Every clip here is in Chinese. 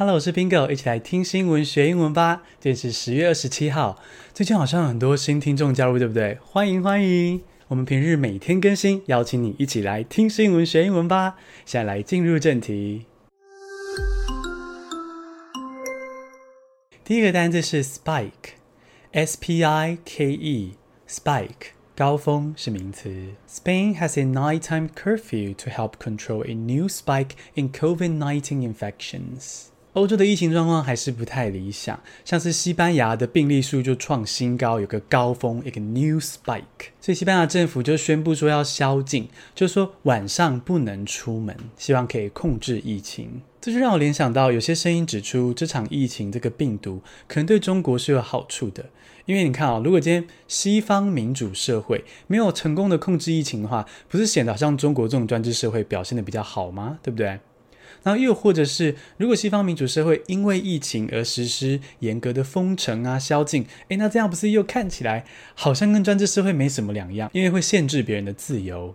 Hello，我是 Bingo，一起来听新闻学英文吧。今天是十月二十七号，最近好像有很多新听众加入，对不对？欢迎欢迎！我们平日每天更新，邀请你一起来听新闻学英文吧。现在来进入正题。第一个单字是 spike，S P I K E，spike，高峰是名词。Spain has a nighttime curfew to help control a new spike in COVID-19 infections. 欧洲的疫情状况还是不太理想，像是西班牙的病例数就创新高，有个高峰，一个 new spike，所以西班牙政府就宣布说要宵禁，就是说晚上不能出门，希望可以控制疫情。这就让我联想到，有些声音指出，这场疫情这个病毒可能对中国是有好处的，因为你看啊、哦，如果今天西方民主社会没有成功的控制疫情的话，不是显得好像中国这种专制社会表现得比较好吗？对不对？然后又或者是，如果西方民主社会因为疫情而实施严格的封城啊、宵禁，诶，那这样不是又看起来好像跟专制社会没什么两样？因为会限制别人的自由。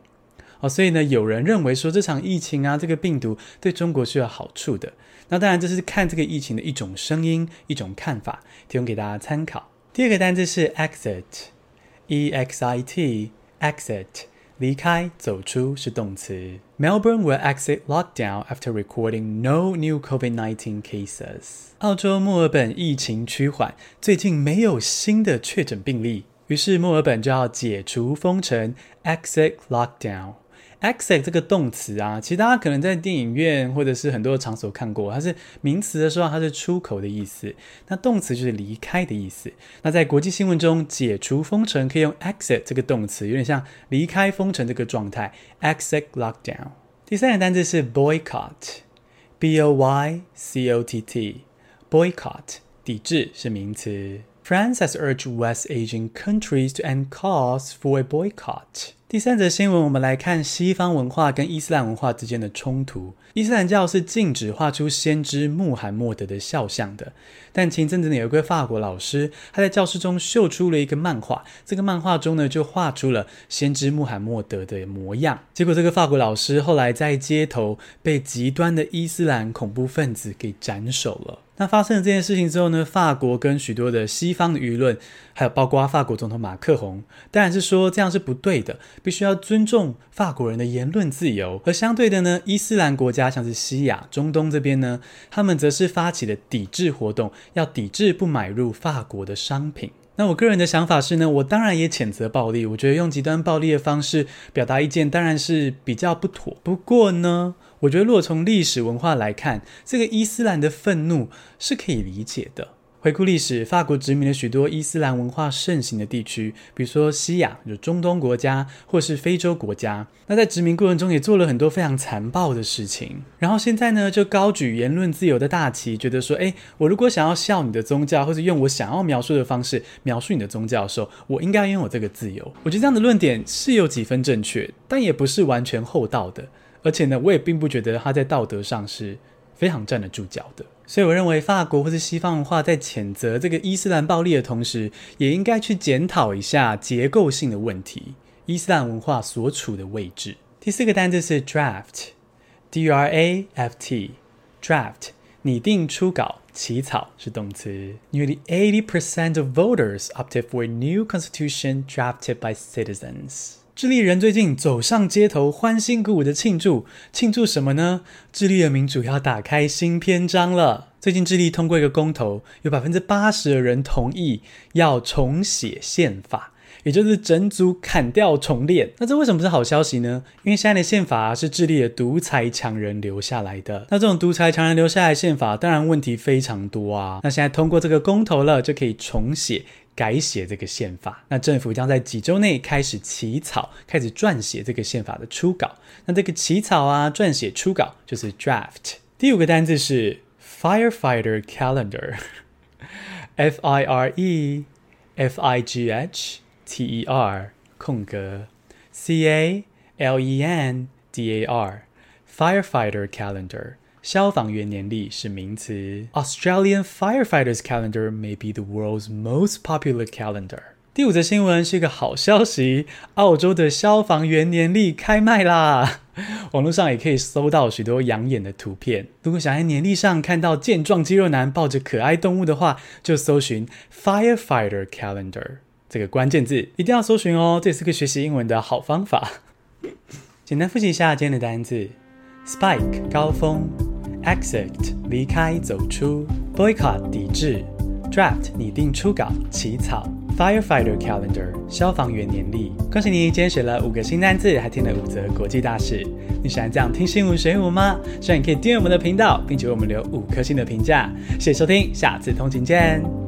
哦，所以呢，有人认为说这场疫情啊，这个病毒对中国是有好处的。那当然，这是看这个疫情的一种声音、一种看法，提供给大家参考。第二个单字是 exit，e x i t，exit。离开、走出是动词。Melbourne will exit lockdown after recording no new COVID-19 cases。澳洲墨尔本疫情趋缓，最近没有新的确诊病例，于是墨尔本就要解除封城，exit lockdown。Exit 这个动词啊，其实大家可能在电影院或者是很多场所看过，它是名词的时候，它是出口的意思；那动词就是离开的意思。那在国际新闻中，解除封城可以用 exit 这个动词，有点像离开封城这个状态，exit lockdown。第三个单字是 boycott，b o y c o t t，boycott，抵制是名词。France has urged West Asian countries to end calls for a boycott. 第三则新闻，我们来看西方文化跟伊斯兰文化之间的冲突。伊斯兰教是禁止画出先知穆罕默德的肖像的，但前阵子呢，有一位法国老师，他在教室中秀出了一个漫画，这个漫画中呢，就画出了先知穆罕默德的模样。结果，这个法国老师后来在街头被极端的伊斯兰恐怖分子给斩首了。那发生了这件事情之后呢，法国跟许多的西方的舆论，还有包括法国总统马克宏，当然是说这样是不对的，必须要尊重法国人的言论自由。而相对的呢，伊斯兰国家像是西亚、中东这边呢，他们则是发起了抵制活动，要抵制不买入法国的商品。那我个人的想法是呢，我当然也谴责暴力，我觉得用极端暴力的方式表达意见当然是比较不妥。不过呢，我觉得，如果从历史文化来看，这个伊斯兰的愤怒是可以理解的。回顾历史，法国殖民了许多伊斯兰文化盛行的地区，比如说西亚，就中东国家，或是非洲国家。那在殖民过程中，也做了很多非常残暴的事情。然后现在呢，就高举言论自由的大旗，觉得说，诶，我如果想要笑你的宗教，或者用我想要描述的方式描述你的宗教的时候，我应该拥有这个自由。我觉得这样的论点是有几分正确，但也不是完全厚道的。而且呢，我也并不觉得他在道德上是非常站得住脚的。所以我认为，法国或是西方文化在谴责这个伊斯兰暴力的同时，也应该去检讨一下结构性的问题，伊斯兰文化所处的位置。第四个单字是 draft，D R A F T，draft，拟定初稿、起草是动词。Nearly eighty percent of voters opted for a new constitution drafted by citizens. 智利人最近走上街头，欢欣鼓舞的庆祝，庆祝什么呢？智利的民主要打开新篇章了。最近智利通过一个公投，有百分之八十的人同意要重写宪法，也就是整组砍掉重练。那这为什么是好消息呢？因为现在的宪法是智利的独裁强人留下来的。那这种独裁强人留下来的宪法，当然问题非常多啊。那现在通过这个公投了，就可以重写。改写这个宪法，那政府将在几周内开始起草，开始撰写这个宪法的初稿。那这个起草啊，撰写初稿就是 draft。第五个单字是 firefighter calendar，F I R E F I G H T E R 空格 C A L E N D A R，firefighter calendar。消防员年历是名词。Australian firefighters calendar may be the world's most popular calendar。第五则新闻是一个好消息，澳洲的消防员年历开卖啦！网络上也可以搜到许多养眼的图片。如果想在年历上看到健壮肌肉男抱着可爱动物的话，就搜寻 Firefighter Calendar 这个关键字，一定要搜寻哦！这是个学习英文的好方法。简单复习一下今天的单字：Spike 高峰，Exit 离开走出，Boycott 抵制，Draft 拟定初稿起草。Firefighter Calendar 消防员年历，恭喜你今天学了五个新单字，还听了五则国际大事。你喜欢这样听新闻学英文吗？希望你可以订阅我们的频道，并且为我们留五颗星的评价。谢谢收听，下次通勤见。